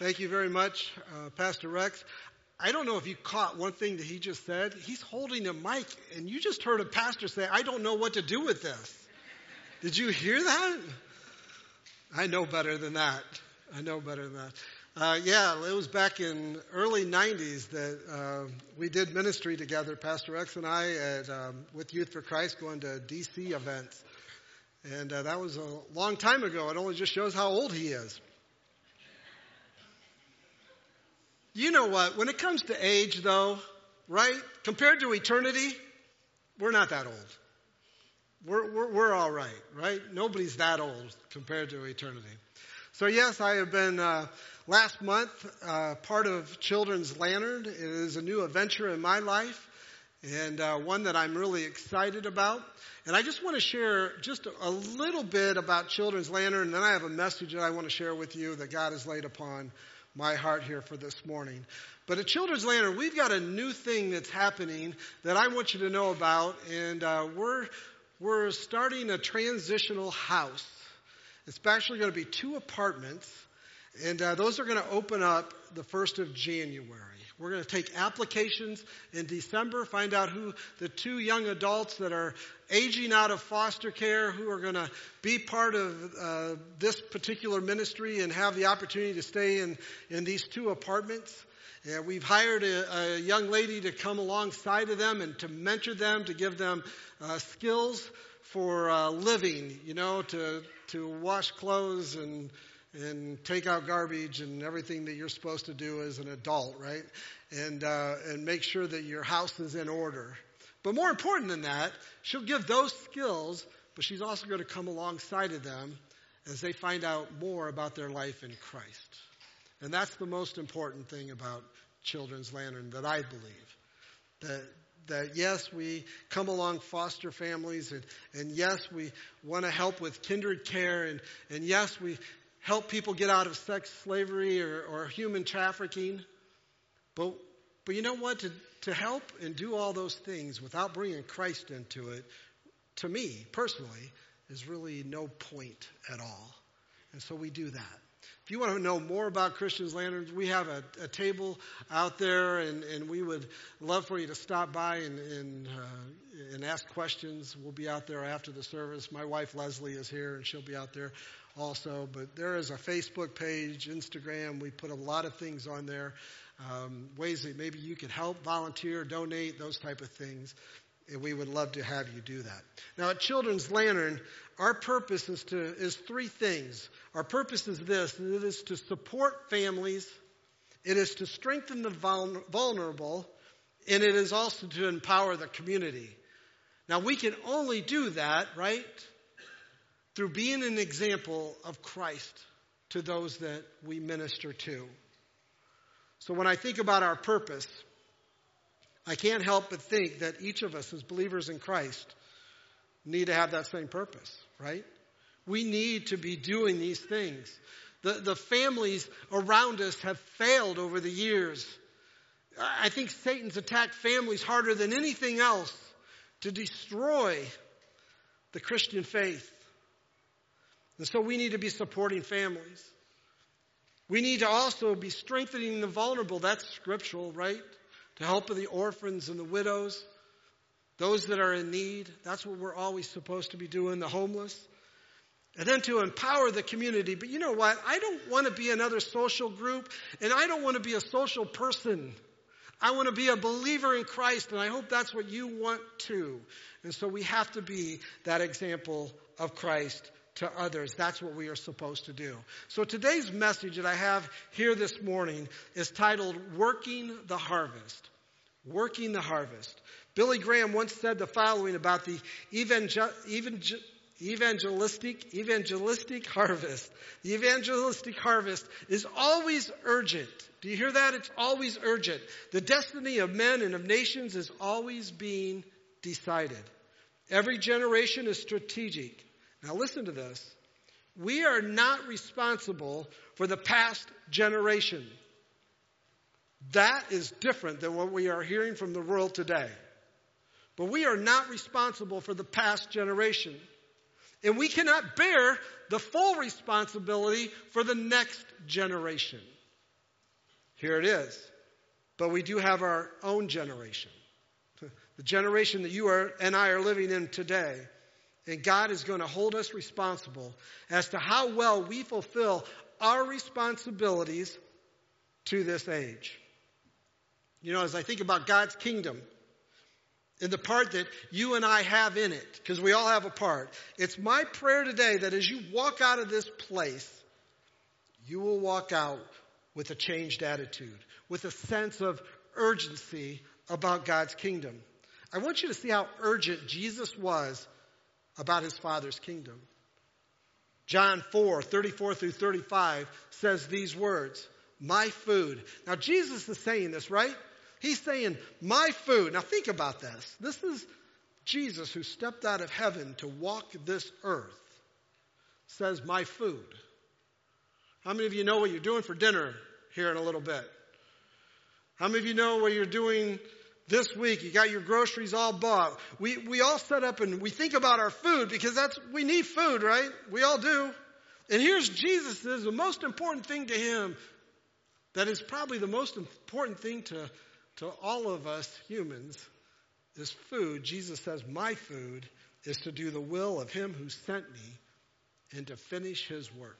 Thank you very much, uh, Pastor Rex. I don't know if you caught one thing that he just said. He's holding a mic, and you just heard a pastor say, I don't know what to do with this. Did you hear that? I know better than that. I know better than that. Uh, yeah, it was back in early 90s that uh, we did ministry together, Pastor Rex and I, at, um, with Youth for Christ, going to DC events. And uh, that was a long time ago. It only just shows how old he is. You know what? When it comes to age, though, right? Compared to eternity, we're not that old. We're, we're, we're all right, right? Nobody's that old compared to eternity. So, yes, I have been uh, last month uh, part of Children's Lantern. It is a new adventure in my life and uh, one that I'm really excited about. And I just want to share just a little bit about Children's Lantern, and then I have a message that I want to share with you that God has laid upon my heart here for this morning. But at Children's Lantern, we've got a new thing that's happening that I want you to know about, and uh, we're we're starting a transitional house. It's actually going to be two apartments, and uh, those are going to open up the first of January. We're going to take applications in December, find out who the two young adults that are aging out of foster care, who are going to be part of uh, this particular ministry and have the opportunity to stay in, in these two apartments. And we've hired a, a young lady to come alongside of them and to mentor them, to give them uh, skills for uh, living, you know, to, to wash clothes and and take out garbage and everything that you're supposed to do as an adult, right? And uh, and make sure that your house is in order. But more important than that, she'll give those skills, but she's also going to come alongside of them as they find out more about their life in Christ. And that's the most important thing about Children's Lantern that I believe. That that yes, we come along foster families and, and yes, we want to help with kindred care and, and yes, we help people get out of sex slavery or, or human trafficking. But, but you know what? To, to help and do all those things without bringing Christ into it, to me personally, is really no point at all. And so we do that. If you want to know more about Christians Lanterns, we have a, a table out there, and, and, we would love for you to stop by and, and, uh, and ask questions. We'll be out there after the service. My wife Leslie is here, and she'll be out there also. But there is a Facebook page, Instagram. We put a lot of things on there, um, ways that maybe you could help, volunteer, donate, those type of things. And we would love to have you do that. Now, at Children's Lantern, our purpose is to is three things. Our purpose is this: it is to support families, it is to strengthen the vulnerable, and it is also to empower the community. Now, we can only do that, right? Through being an example of Christ to those that we minister to. So when I think about our purpose, I can't help but think that each of us as believers in Christ need to have that same purpose, right? We need to be doing these things. The, the families around us have failed over the years. I think Satan's attacked families harder than anything else to destroy the Christian faith. And so we need to be supporting families. We need to also be strengthening the vulnerable. That's scriptural, right? To help the orphans and the widows, those that are in need. That's what we're always supposed to be doing, the homeless. And then to empower the community. But you know what? I don't want to be another social group, and I don't want to be a social person. I want to be a believer in Christ, and I hope that's what you want too. And so we have to be that example of Christ to others. That's what we are supposed to do. So today's message that I have here this morning is titled Working the Harvest. Working the Harvest. Billy Graham once said the following about the evangel- evangel- evangelistic evangelistic harvest. The evangelistic harvest is always urgent. Do you hear that? It's always urgent. The destiny of men and of nations is always being decided. Every generation is strategic. Now listen to this. We are not responsible for the past generation. That is different than what we are hearing from the world today. But we are not responsible for the past generation. And we cannot bear the full responsibility for the next generation. Here it is. But we do have our own generation, the generation that you are, and I are living in today. And God is going to hold us responsible as to how well we fulfill our responsibilities to this age. You know, as I think about God's kingdom, and the part that you and I have in it, because we all have a part, it's my prayer today that as you walk out of this place, you will walk out with a changed attitude, with a sense of urgency about God's kingdom. I want you to see how urgent Jesus was about his Father's kingdom. John 4, 34 through 35 says these words, my food. Now Jesus is saying this, right? He's saying, my food. Now think about this. This is Jesus who stepped out of heaven to walk this earth says, my food. How many of you know what you're doing for dinner here in a little bit? How many of you know what you're doing this week? You got your groceries all bought. We, we all set up and we think about our food because that's, we need food, right? We all do. And here's Jesus is the most important thing to him that is probably the most important thing to, to all of us humans is food. Jesus says, my food is to do the will of him who sent me and to finish his work.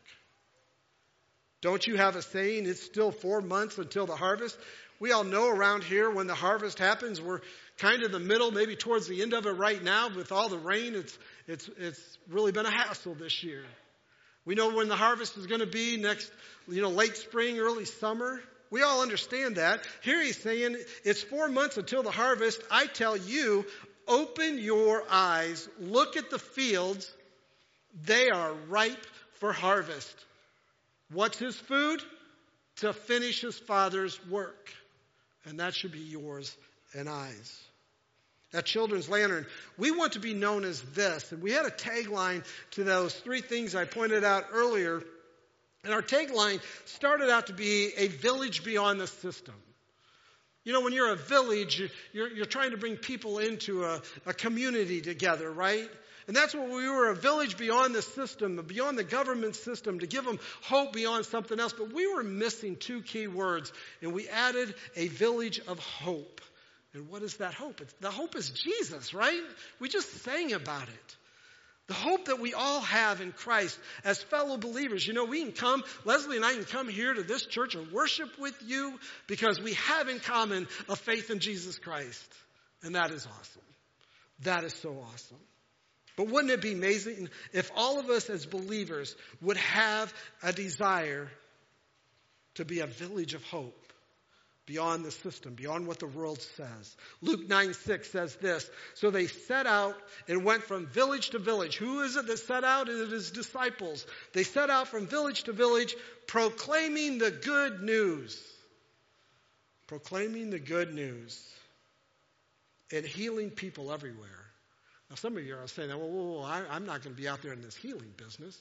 Don't you have a saying, it's still four months until the harvest? We all know around here when the harvest happens, we're kind of in the middle, maybe towards the end of it right now. With all the rain, it's, it's, it's really been a hassle this year. We know when the harvest is going to be next, you know, late spring, early summer. We all understand that. Here he's saying it's four months until the harvest. I tell you, open your eyes, look at the fields. They are ripe for harvest. What's his food? To finish his father's work. And that should be yours and I's. At Children's Lantern, we want to be known as this. And we had a tagline to those three things I pointed out earlier. And our tagline started out to be a village beyond the system. You know, when you're a village, you're, you're trying to bring people into a, a community together, right? And that's what we were a village beyond the system, beyond the government system, to give them hope beyond something else. But we were missing two key words, and we added a village of hope. And what is that hope? It's, the hope is Jesus, right? We just sang about it. The hope that we all have in Christ as fellow believers. You know, we can come, Leslie and I can come here to this church and worship with you because we have in common a faith in Jesus Christ. And that is awesome. That is so awesome. But wouldn't it be amazing if all of us as believers would have a desire to be a village of hope beyond the system, beyond what the world says? Luke 9 6 says this. So they set out and went from village to village. Who is it that set out? It is disciples. They set out from village to village proclaiming the good news. Proclaiming the good news and healing people everywhere. Now, some of you are saying, well, whoa, whoa, I, I'm not going to be out there in this healing business.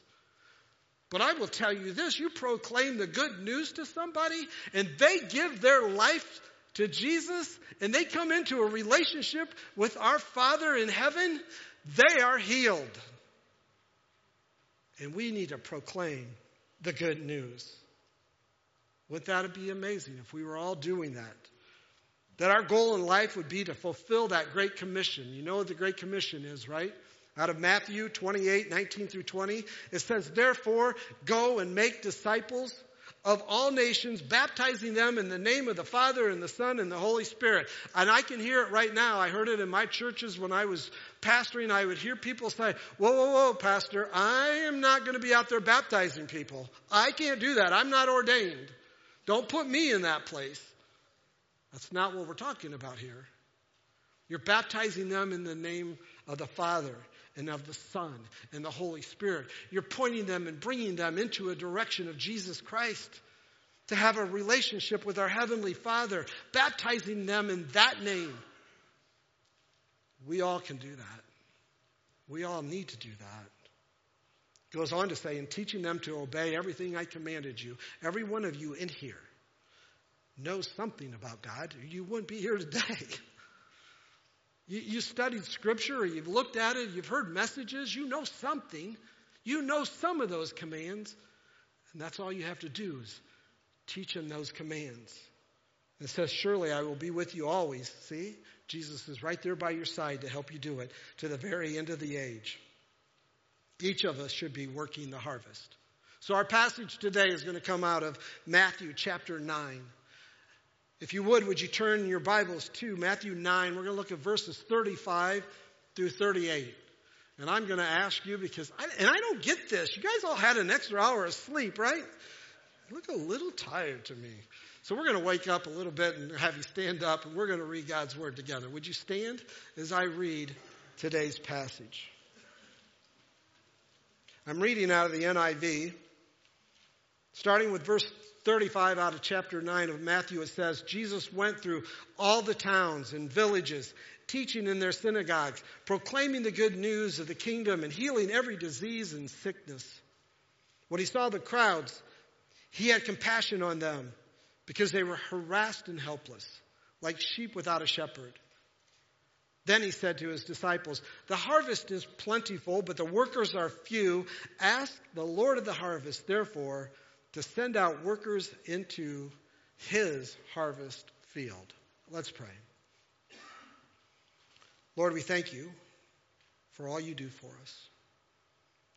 But I will tell you this you proclaim the good news to somebody, and they give their life to Jesus, and they come into a relationship with our Father in heaven, they are healed. And we need to proclaim the good news. Wouldn't that be amazing if we were all doing that? That our goal in life would be to fulfill that Great Commission. You know what the Great Commission is, right? Out of Matthew 28, 19 through 20, it says, Therefore, go and make disciples of all nations, baptizing them in the name of the Father and the Son and the Holy Spirit. And I can hear it right now. I heard it in my churches when I was pastoring. I would hear people say, Whoa, whoa, whoa, Pastor, I am not going to be out there baptizing people. I can't do that. I'm not ordained. Don't put me in that place. That's not what we're talking about here. You're baptizing them in the name of the Father and of the Son and the Holy Spirit. You're pointing them and bringing them into a direction of Jesus Christ to have a relationship with our Heavenly Father, baptizing them in that name. We all can do that. We all need to do that. Goes on to say, and teaching them to obey everything I commanded you, every one of you in here knows something about God, you wouldn't be here today. you, you studied scripture or you've looked at it, you've heard messages, you know something. You know some of those commands. And that's all you have to do is Teach them those commands. It says, Surely I will be with you always. See? Jesus is right there by your side to help you do it to the very end of the age. Each of us should be working the harvest. So our passage today is going to come out of Matthew chapter 9. If you would, would you turn your Bibles to Matthew 9? We're going to look at verses 35 through 38. And I'm going to ask you because, I, and I don't get this. You guys all had an extra hour of sleep, right? You look a little tired to me. So we're going to wake up a little bit and have you stand up and we're going to read God's word together. Would you stand as I read today's passage? I'm reading out of the NIV. Starting with verse 35 out of chapter 9 of Matthew, it says, Jesus went through all the towns and villages, teaching in their synagogues, proclaiming the good news of the kingdom and healing every disease and sickness. When he saw the crowds, he had compassion on them because they were harassed and helpless, like sheep without a shepherd. Then he said to his disciples, The harvest is plentiful, but the workers are few. Ask the Lord of the harvest, therefore, to send out workers into his harvest field. Let's pray. Lord, we thank you for all you do for us.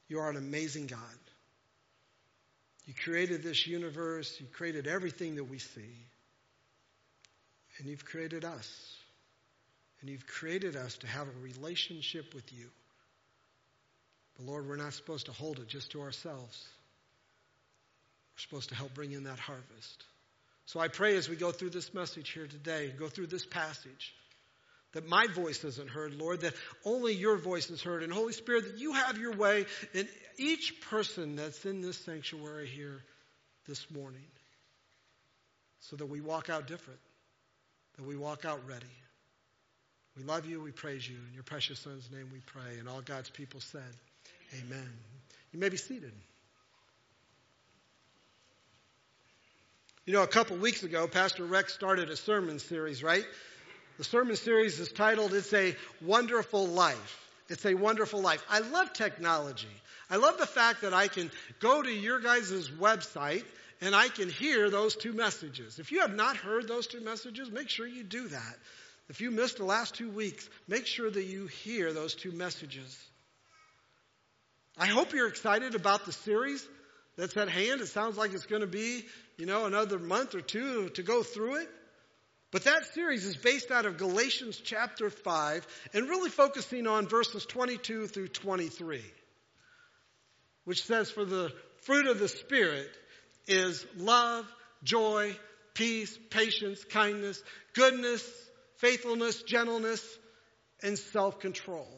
You are an amazing God. You created this universe, you created everything that we see, and you've created us. And you've created us to have a relationship with you. But Lord, we're not supposed to hold it just to ourselves. We're supposed to help bring in that harvest. So I pray as we go through this message here today, go through this passage, that my voice isn't heard, Lord, that only your voice is heard. And Holy Spirit, that you have your way in each person that's in this sanctuary here this morning. So that we walk out different, that we walk out ready. We love you, we praise you. In your precious Son's name we pray. And all God's people said, Amen. You may be seated. You know, a couple weeks ago, Pastor Rex started a sermon series, right? The sermon series is titled, It's a Wonderful Life. It's a wonderful life. I love technology. I love the fact that I can go to your guys' website and I can hear those two messages. If you have not heard those two messages, make sure you do that. If you missed the last two weeks, make sure that you hear those two messages. I hope you're excited about the series that's at hand. It sounds like it's going to be, you know, another month or two to go through it. But that series is based out of Galatians chapter 5 and really focusing on verses 22 through 23, which says, For the fruit of the Spirit is love, joy, peace, patience, kindness, goodness, faithfulness, gentleness, and self control.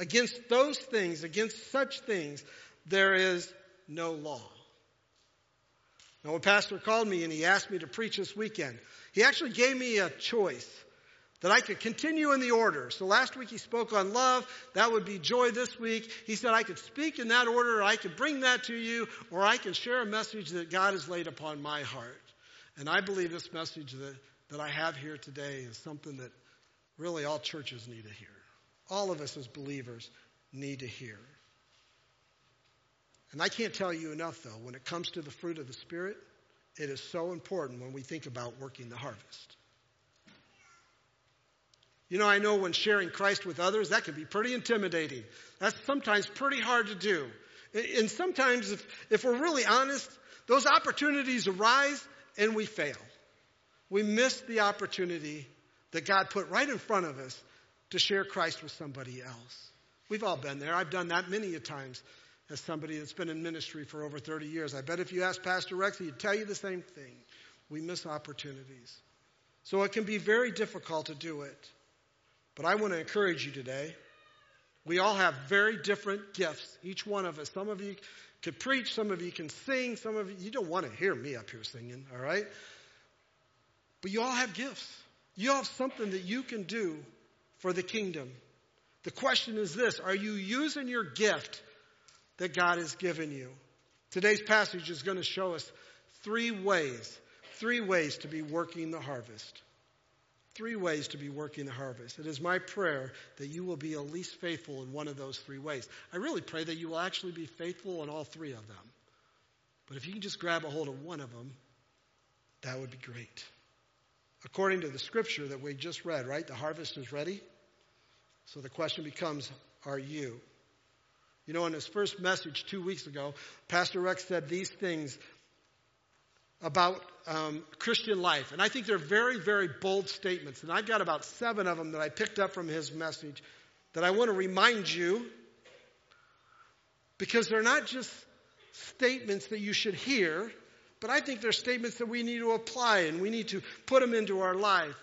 Against those things, against such things, there is no law. Now, a pastor called me and he asked me to preach this weekend. He actually gave me a choice that I could continue in the order. So last week he spoke on love. That would be joy this week. He said I could speak in that order, or I could bring that to you, or I can share a message that God has laid upon my heart. And I believe this message that that I have here today is something that really all churches need to hear. All of us as believers need to hear. And I can't tell you enough, though, when it comes to the fruit of the Spirit, it is so important when we think about working the harvest. You know, I know when sharing Christ with others, that can be pretty intimidating. That's sometimes pretty hard to do. And sometimes, if, if we're really honest, those opportunities arise and we fail we miss the opportunity that God put right in front of us to share Christ with somebody else. We've all been there. I've done that many a times as somebody that's been in ministry for over 30 years. I bet if you asked Pastor Rex, he'd tell you the same thing. We miss opportunities. So it can be very difficult to do it. But I want to encourage you today. We all have very different gifts, each one of us. Some of you could preach, some of you can sing, some of you, you don't want to hear me up here singing, all right? But you all have gifts. You all have something that you can do for the kingdom. The question is this Are you using your gift that God has given you? Today's passage is going to show us three ways, three ways to be working the harvest. Three ways to be working the harvest. It is my prayer that you will be at least faithful in one of those three ways. I really pray that you will actually be faithful in all three of them. But if you can just grab a hold of one of them, that would be great. According to the scripture that we just read, right? The harvest is ready. So the question becomes, are you? You know, in his first message two weeks ago, Pastor Rex said these things about um, Christian life. And I think they're very, very bold statements. And I've got about seven of them that I picked up from his message that I want to remind you because they're not just statements that you should hear, but I think they're statements that we need to apply and we need to put them into our life.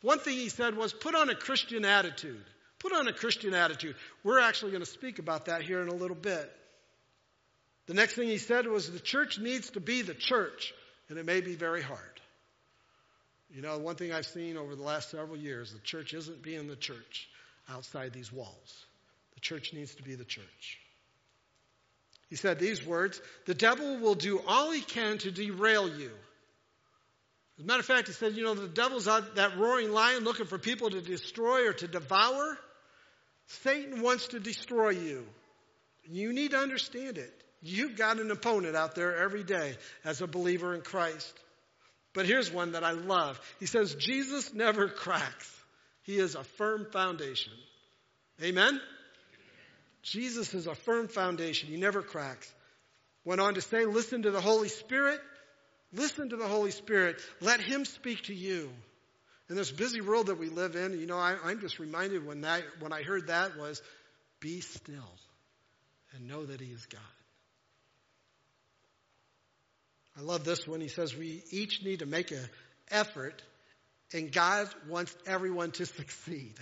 One thing he said was put on a Christian attitude. Put on a Christian attitude. We're actually going to speak about that here in a little bit. The next thing he said was the church needs to be the church, and it may be very hard. You know, one thing I've seen over the last several years, the church isn't being the church outside these walls. The church needs to be the church. He said these words The devil will do all he can to derail you. As a matter of fact, he said, You know, the devil's out, that roaring lion looking for people to destroy or to devour. Satan wants to destroy you. You need to understand it. You've got an opponent out there every day as a believer in Christ. But here's one that I love. He says, Jesus never cracks. He is a firm foundation. Amen? Jesus is a firm foundation. He never cracks. Went on to say, listen to the Holy Spirit. Listen to the Holy Spirit. Let Him speak to you. In this busy world that we live in, you know, I, am just reminded when that, when I heard that was, be still and know that He is God. I love this one. He says we each need to make an effort, and God wants everyone to succeed.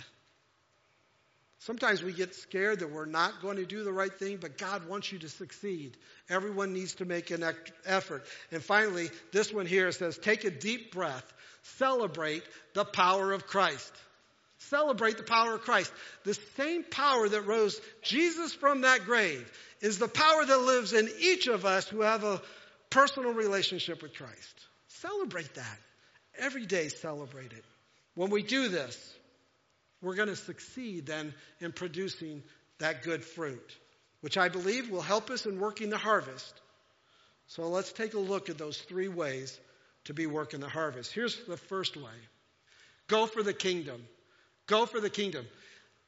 Sometimes we get scared that we're not going to do the right thing, but God wants you to succeed. Everyone needs to make an effort. And finally, this one here says, take a deep breath. Celebrate the power of Christ. Celebrate the power of Christ. The same power that rose Jesus from that grave is the power that lives in each of us who have a personal relationship with Christ. Celebrate that. Every day, celebrate it. When we do this, we're going to succeed then in producing that good fruit, which I believe will help us in working the harvest. So let's take a look at those three ways to be working the harvest. Here's the first way go for the kingdom. Go for the kingdom.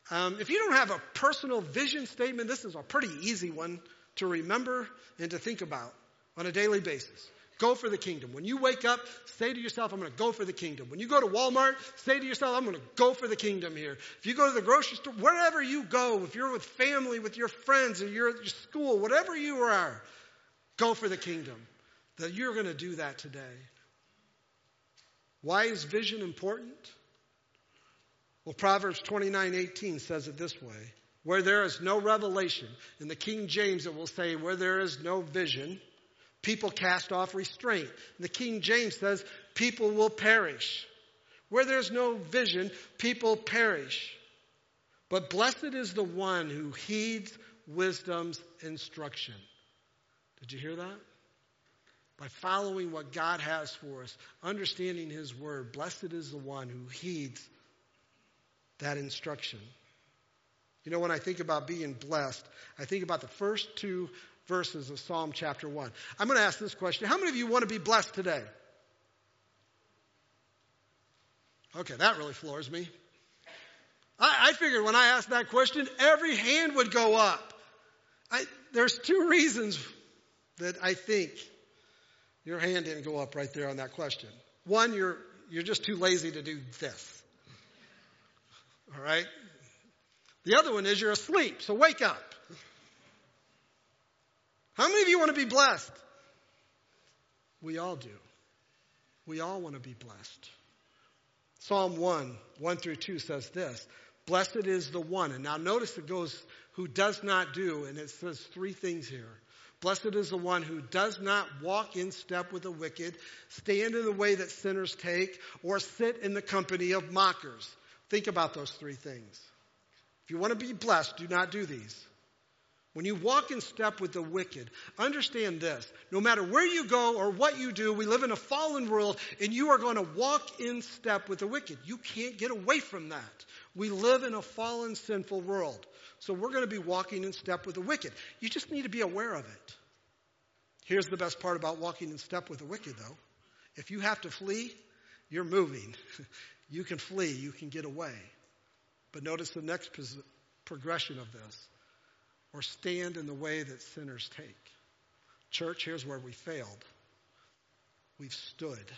Um, if you don't have a personal vision statement, this is a pretty easy one to remember and to think about on a daily basis. Go for the kingdom. When you wake up, say to yourself, I'm going to go for the kingdom. When you go to Walmart, say to yourself, I'm going to go for the kingdom here. If you go to the grocery store, wherever you go, if you're with family, with your friends, or you're at your school, whatever you are, go for the kingdom. That you're going to do that today. Why is vision important? Well, Proverbs 29:18 says it this way: Where there is no revelation, in the King James it will say, where there is no vision, people cast off restraint. The King James says, people will perish. Where there's no vision, people perish. But blessed is the one who heeds wisdom's instruction. Did you hear that? By following what God has for us, understanding His word, blessed is the one who heeds that instruction. You know, when I think about being blessed, I think about the first two verses of Psalm chapter 1. I'm going to ask this question How many of you want to be blessed today? Okay, that really floors me. I, I figured when I asked that question, every hand would go up. I, there's two reasons that I think your hand didn't go up right there on that question. One, you're, you're just too lazy to do this. All right? The other one is you're asleep, so wake up. How many of you want to be blessed? We all do. We all want to be blessed. Psalm 1, 1 through 2 says this Blessed is the one. And now notice it goes, who does not do, and it says three things here. Blessed is the one who does not walk in step with the wicked, stand in the way that sinners take, or sit in the company of mockers. Think about those three things. If you want to be blessed, do not do these. When you walk in step with the wicked, understand this. No matter where you go or what you do, we live in a fallen world and you are going to walk in step with the wicked. You can't get away from that. We live in a fallen, sinful world. So we're going to be walking in step with the wicked. You just need to be aware of it. Here's the best part about walking in step with the wicked, though. If you have to flee, you're moving. you can flee, you can get away. But notice the next progression of this or stand in the way that sinners take. Church, here's where we failed. We've stood.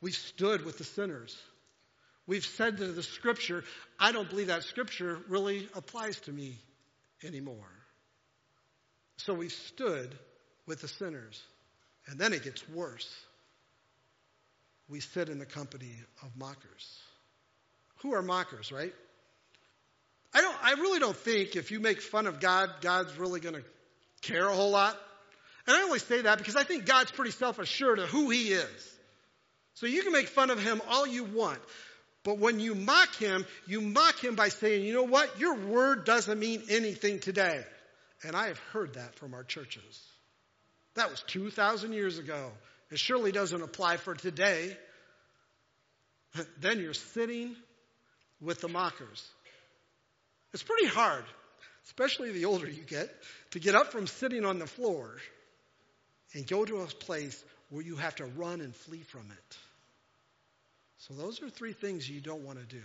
We've stood with the sinners. We've said to the scripture, I don't believe that scripture really applies to me anymore. So we stood with the sinners. And then it gets worse. We sit in the company of mockers. Who are mockers, right? I don't I really don't think if you make fun of God, God's really going to care a whole lot. And I only say that because I think God's pretty self-assured of who he is. So you can make fun of him all you want. But when you mock him, you mock him by saying, you know what? Your word doesn't mean anything today. And I have heard that from our churches. That was 2,000 years ago. It surely doesn't apply for today. then you're sitting with the mockers. It's pretty hard, especially the older you get, to get up from sitting on the floor and go to a place where you have to run and flee from it. So those are three things you don't want to do.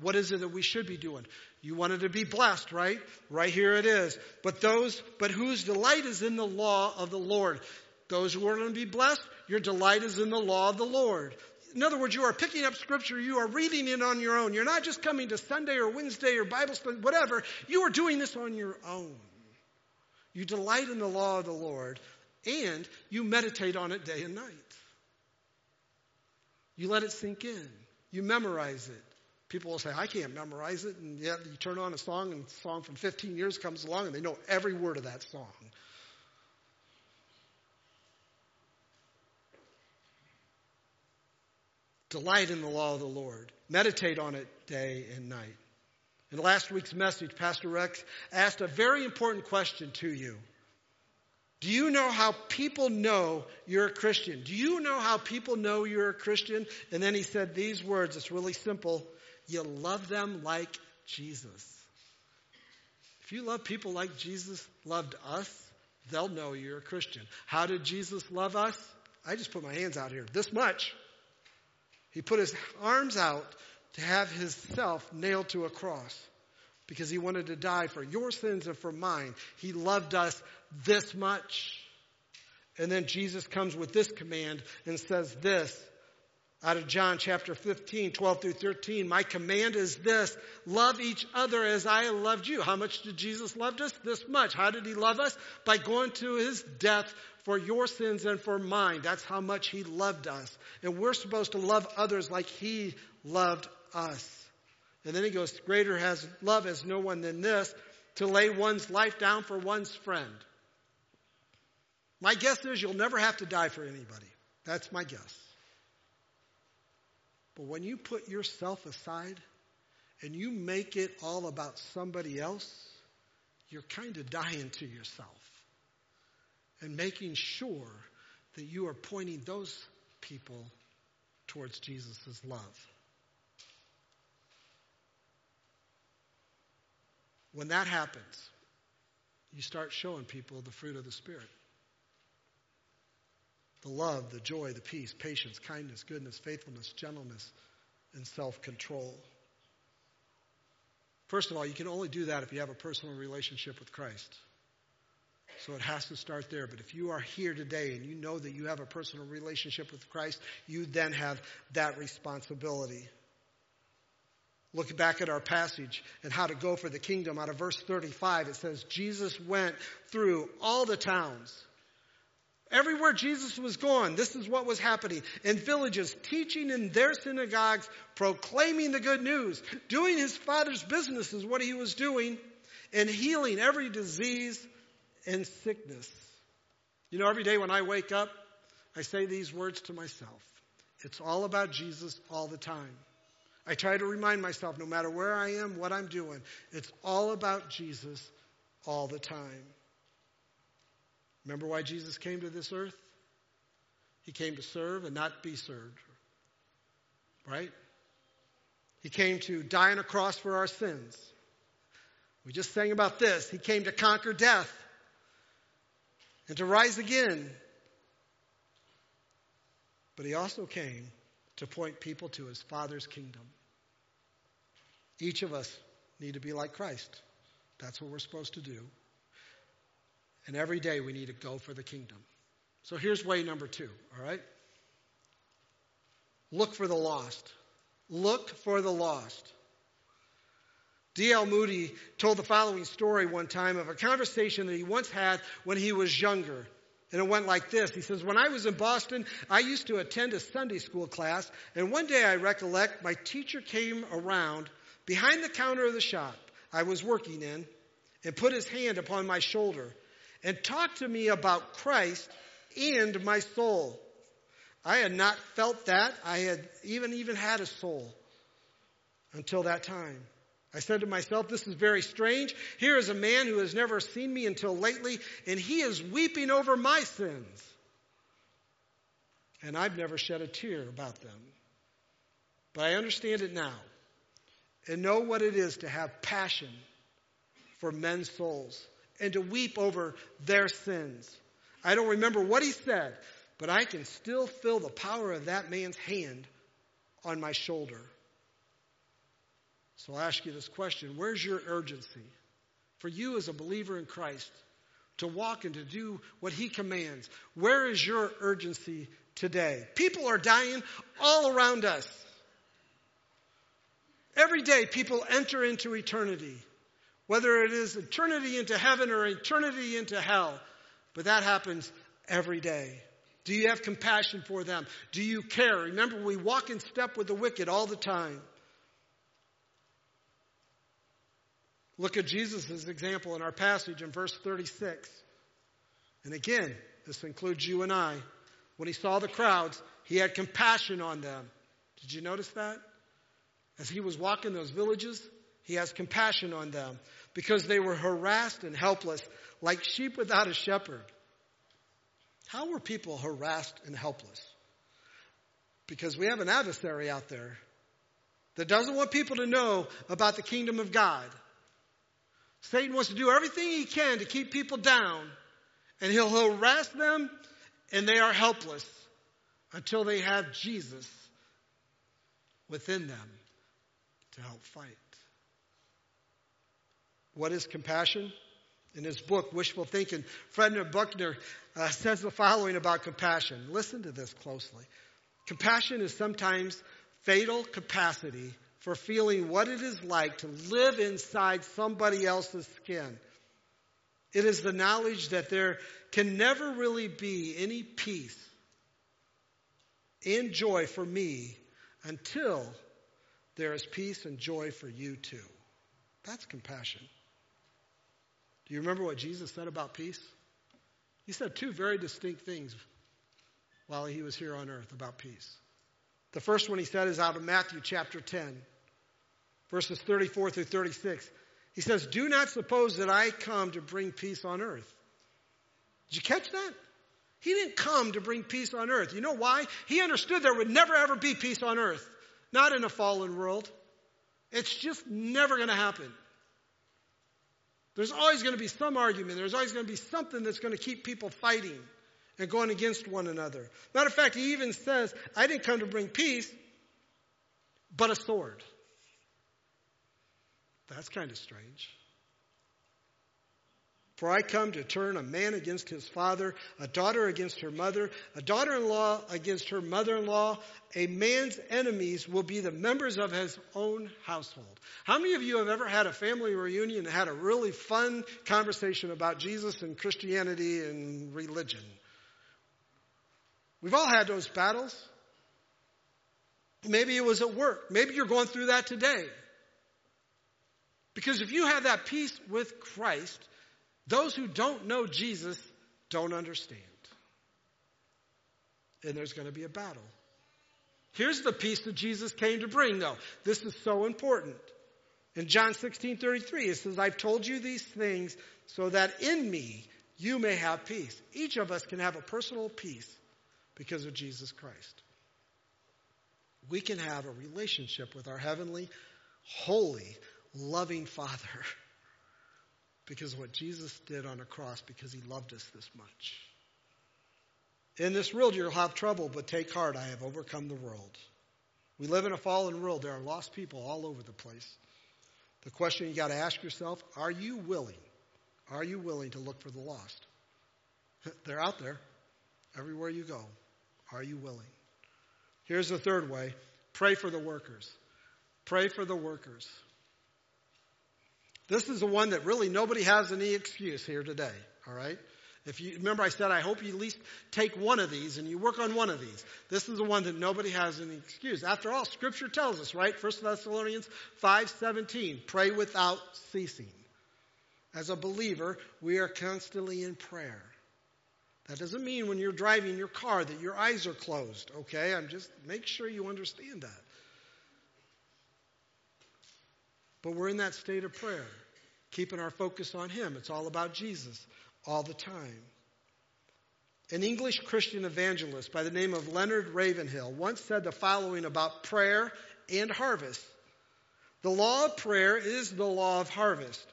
What is it that we should be doing? You wanted to be blessed, right? Right here it is. But those, but whose delight is in the law of the Lord. Those who are going to be blessed, your delight is in the law of the Lord. In other words, you are picking up scripture, you are reading it on your own. You're not just coming to Sunday or Wednesday or Bible study, whatever. You are doing this on your own. You delight in the law of the Lord and you meditate on it day and night. You let it sink in. You memorize it. People will say, I can't memorize it. And yet you turn on a song and a song from 15 years comes along and they know every word of that song. Delight in the law of the Lord. Meditate on it day and night. In last week's message, Pastor Rex asked a very important question to you. Do you know how people know you're a Christian? Do you know how people know you're a Christian? And then he said these words. It's really simple. You love them like Jesus. If you love people like Jesus loved us, they'll know you're a Christian. How did Jesus love us? I just put my hands out here, this much. He put his arms out to have himself nailed to a cross because he wanted to die for your sins and for mine. He loved us this much. And then Jesus comes with this command and says this out of John chapter 15, 12 through 13. My command is this love each other as I loved you. How much did Jesus love us? This much. How did he love us? By going to his death for your sins and for mine. That's how much he loved us. And we're supposed to love others like he loved us. And then he goes, Greater has love has no one than this, to lay one's life down for one's friend. My guess is you'll never have to die for anybody. That's my guess. But when you put yourself aside and you make it all about somebody else, you're kind of dying to yourself and making sure that you are pointing those people towards Jesus' love. When that happens, you start showing people the fruit of the Spirit the love, the joy, the peace, patience, kindness, goodness, faithfulness, gentleness, and self control. First of all, you can only do that if you have a personal relationship with Christ. So it has to start there. But if you are here today and you know that you have a personal relationship with Christ, you then have that responsibility. Look back at our passage and how to go for the kingdom. Out of verse 35, it says, Jesus went through all the towns. Everywhere Jesus was going, this is what was happening. In villages, teaching in their synagogues, proclaiming the good news, doing his father's business is what he was doing, and healing every disease and sickness. You know, every day when I wake up, I say these words to myself. It's all about Jesus all the time. I try to remind myself, no matter where I am, what I'm doing, it's all about Jesus all the time. Remember why Jesus came to this earth? He came to serve and not be served. Right? He came to die on a cross for our sins. We just sang about this. He came to conquer death and to rise again but he also came to point people to his Father's kingdom. Each of us need to be like Christ. That's what we're supposed to do. And every day we need to go for the kingdom. So here's way number two, all right? Look for the lost. Look for the lost. D.L. Moody told the following story one time of a conversation that he once had when he was younger. And it went like this. He says, When I was in Boston, I used to attend a Sunday school class, and one day I recollect my teacher came around behind the counter of the shop I was working in and put his hand upon my shoulder and talked to me about Christ and my soul. I had not felt that. I had even even had a soul until that time. I said to myself, this is very strange. Here is a man who has never seen me until lately, and he is weeping over my sins. And I've never shed a tear about them. But I understand it now and know what it is to have passion for men's souls and to weep over their sins. I don't remember what he said, but I can still feel the power of that man's hand on my shoulder. So I'll ask you this question Where's your urgency for you as a believer in Christ to walk and to do what He commands? Where is your urgency today? People are dying all around us. Every day, people enter into eternity, whether it is eternity into heaven or eternity into hell. But that happens every day. Do you have compassion for them? Do you care? Remember, we walk in step with the wicked all the time. Look at Jesus' example in our passage in verse 36. And again, this includes you and I. When he saw the crowds, he had compassion on them. Did you notice that? As he was walking those villages, he has compassion on them because they were harassed and helpless, like sheep without a shepherd. How were people harassed and helpless? Because we have an adversary out there that doesn't want people to know about the kingdom of God. Satan wants to do everything he can to keep people down, and he'll harass them, and they are helpless until they have Jesus within them to help fight. What is compassion? In his book, Wishful Thinking, Frederick Buechner uh, says the following about compassion. Listen to this closely. Compassion is sometimes fatal capacity for feeling what it is like to live inside somebody else's skin. It is the knowledge that there can never really be any peace and joy for me until there is peace and joy for you too. That's compassion. Do you remember what Jesus said about peace? He said two very distinct things while he was here on earth about peace. The first one he said is out of Matthew chapter 10, verses 34 through 36. He says, Do not suppose that I come to bring peace on earth. Did you catch that? He didn't come to bring peace on earth. You know why? He understood there would never ever be peace on earth. Not in a fallen world. It's just never going to happen. There's always going to be some argument. There's always going to be something that's going to keep people fighting and going against one another. Matter of fact, he even says, I didn't come to bring peace, but a sword. That's kind of strange. For I come to turn a man against his father, a daughter against her mother, a daughter in law against her mother in law. A man's enemies will be the members of his own household. How many of you have ever had a family reunion and had a really fun conversation about Jesus and Christianity and religion? We've all had those battles. Maybe it was at work. Maybe you're going through that today. Because if you have that peace with Christ, those who don't know Jesus don't understand. And there's going to be a battle. Here's the peace that Jesus came to bring, though. This is so important. In John 16 33, it says, I've told you these things so that in me you may have peace. Each of us can have a personal peace because of Jesus Christ. We can have a relationship with our heavenly, holy, loving Father because what Jesus did on a cross because he loved us this much. In this world you'll have trouble, but take heart, I have overcome the world. We live in a fallen world. There are lost people all over the place. The question you got to ask yourself are you willing? Are you willing to look for the lost? They're out there everywhere you go. Are you willing? Here's the third way pray for the workers. Pray for the workers. This is the one that really nobody has any excuse here today, all right? If you remember, I said, I hope you at least take one of these and you work on one of these. This is the one that nobody has any excuse. After all, Scripture tells us, right? 1 Thessalonians 5:17, pray without ceasing. As a believer, we are constantly in prayer. That doesn't mean when you're driving your car that your eyes are closed, okay? I'm just make sure you understand that. But we're in that state of prayer, keeping our focus on Him. It's all about Jesus all the time. An English Christian evangelist by the name of Leonard Ravenhill once said the following about prayer and harvest. The law of prayer is the law of harvest.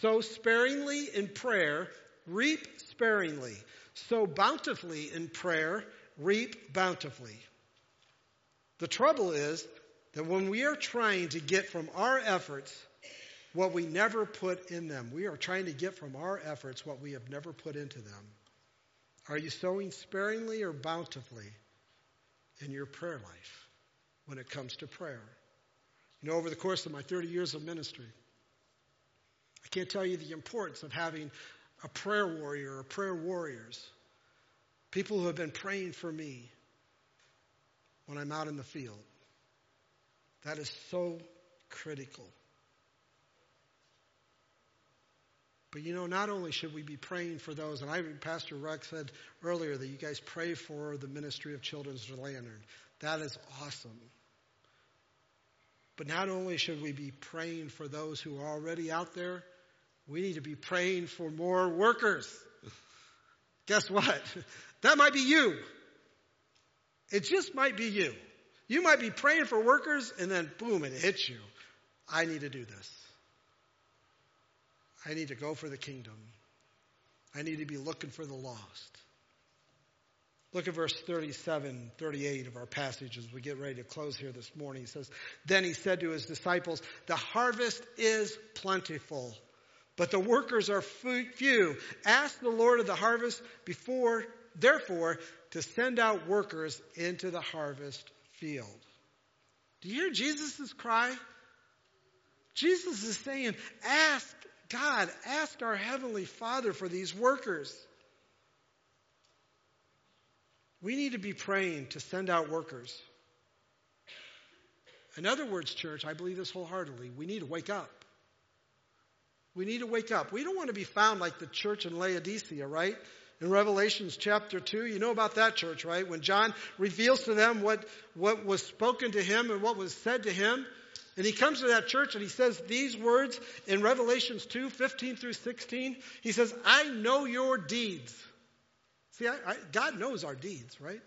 Sow sparingly in prayer, reap sparingly. Sow bountifully in prayer, reap bountifully. The trouble is that when we are trying to get from our efforts what we never put in them. We are trying to get from our efforts what we have never put into them. Are you sowing sparingly or bountifully in your prayer life when it comes to prayer? You know, over the course of my 30 years of ministry, I can't tell you the importance of having a prayer warrior or prayer warriors, people who have been praying for me when I'm out in the field. That is so critical. But you know, not only should we be praying for those, and I, Pastor Rex said earlier that you guys pray for the ministry of Children's Lantern. That is awesome. But not only should we be praying for those who are already out there, we need to be praying for more workers. Guess what? That might be you. It just might be you. You might be praying for workers and then boom, it hits you. I need to do this. I need to go for the kingdom. I need to be looking for the lost. Look at verse 37, 38 of our passage as we get ready to close here this morning. He says, Then he said to his disciples, The harvest is plentiful, but the workers are few. Ask the Lord of the harvest before, therefore, to send out workers into the harvest field. Do you hear Jesus' cry? Jesus is saying, Ask God, ask our Heavenly Father for these workers. We need to be praying to send out workers. In other words, church, I believe this wholeheartedly. We need to wake up. We need to wake up. We don't want to be found like the church in Laodicea, right? In Revelations chapter 2, you know about that church, right? When John reveals to them what, what was spoken to him and what was said to him, and he comes to that church and he says these words in Revelations 2 15 through 16. He says, I know your deeds. See, I, I, God knows our deeds, right?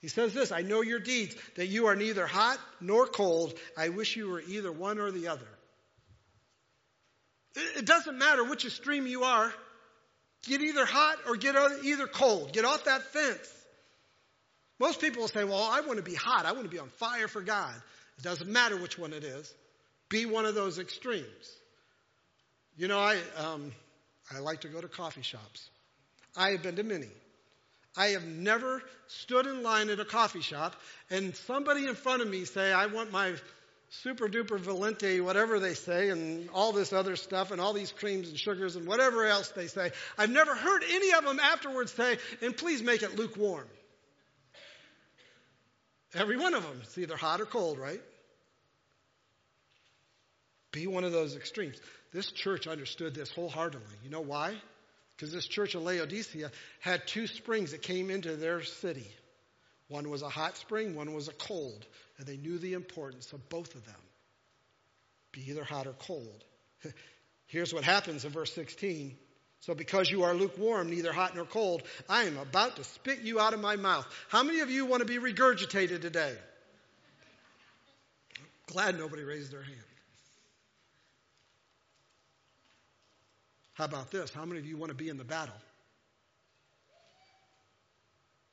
He says this I know your deeds, that you are neither hot nor cold. I wish you were either one or the other. It, doesn't matter which extreme you are. Get either hot or get either cold. Get off that fence. Most people will say, Well, I want to be hot. I want to be on fire for God. It doesn't matter which one it is. Be one of those extremes. You know, I, um, I like to go to coffee shops. I have been to many. I have never stood in line at a coffee shop and somebody in front of me say, I want my super duper Valente, whatever they say, and all this other stuff, and all these creams and sugars and whatever else they say. I've never heard any of them afterwards say, and please make it lukewarm. Every one of them. It's either hot or cold, right? Be one of those extremes. This church understood this wholeheartedly. You know why? Because this church of Laodicea had two springs that came into their city. One was a hot spring, one was a cold. And they knew the importance of both of them. Be either hot or cold. Here's what happens in verse 16. So because you are lukewarm, neither hot nor cold, I am about to spit you out of my mouth. How many of you want to be regurgitated today? Glad nobody raised their hand. How about this? How many of you want to be in the battle?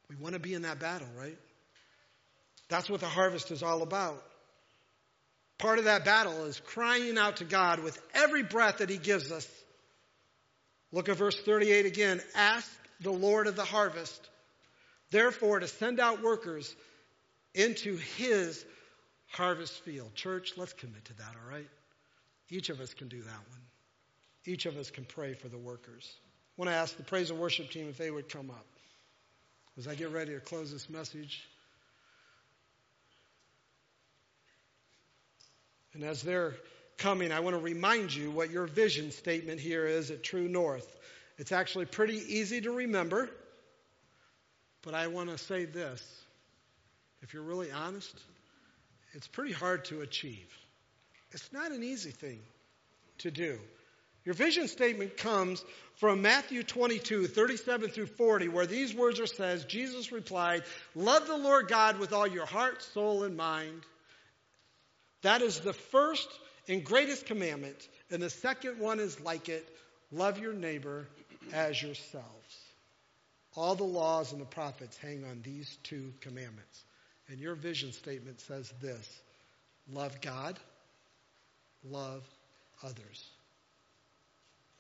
We want to be in that battle, right? That's what the harvest is all about. Part of that battle is crying out to God with every breath that He gives us. Look at verse 38 again. Ask the Lord of the harvest, therefore, to send out workers into His harvest field. Church, let's commit to that, all right? Each of us can do that one. Each of us can pray for the workers. I want to ask the praise and worship team if they would come up. As I get ready to close this message, and as they're coming, I want to remind you what your vision statement here is at True North. It's actually pretty easy to remember, but I want to say this. If you're really honest, it's pretty hard to achieve. It's not an easy thing to do. Your vision statement comes from Matthew 22, 37 through 40, where these words are said. Jesus replied, Love the Lord God with all your heart, soul, and mind. That is the first and greatest commandment. And the second one is like it love your neighbor as yourselves. All the laws and the prophets hang on these two commandments. And your vision statement says this love God, love others.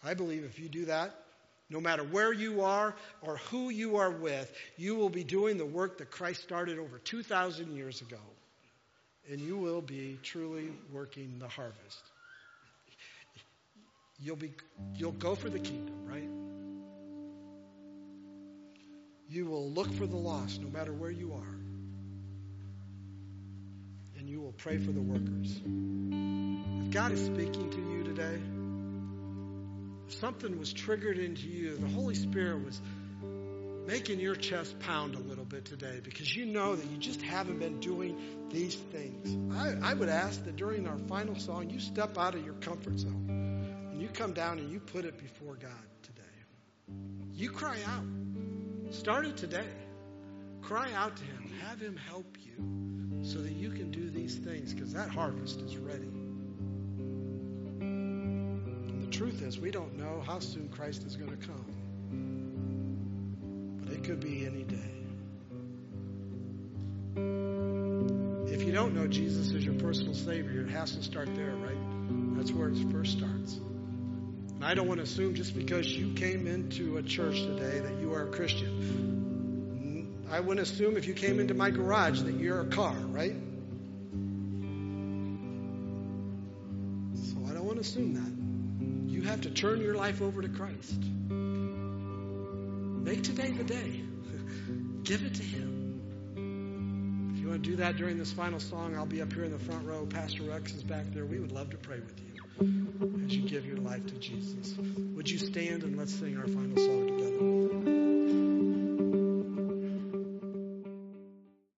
I believe if you do that, no matter where you are or who you are with, you will be doing the work that Christ started over 2,000 years ago. And you will be truly working the harvest. You'll, be, you'll go for the kingdom, right? You will look for the lost no matter where you are. And you will pray for the workers. If God is speaking to you today, something was triggered into you. The Holy Spirit was making your chest pound a little bit today because you know that you just haven't been doing these things. I, I would ask that during our final song, you step out of your comfort zone and you come down and you put it before God today. You cry out. Start it today. Cry out to Him. Have Him help you so that you can do these things because that harvest is ready truth is, we don't know how soon Christ is going to come. But it could be any day. If you don't know Jesus as your personal Savior, it has to start there, right? That's where it first starts. And I don't want to assume just because you came into a church today that you are a Christian. I wouldn't assume if you came into my garage that you're a car, right? So I don't want to assume that have to turn your life over to Christ. Make today the day. Give it to Him. If you want to do that during this final song, I'll be up here in the front row. Pastor Rex is back there. We would love to pray with you as you give your life to Jesus. Would you stand and let's sing our final song together?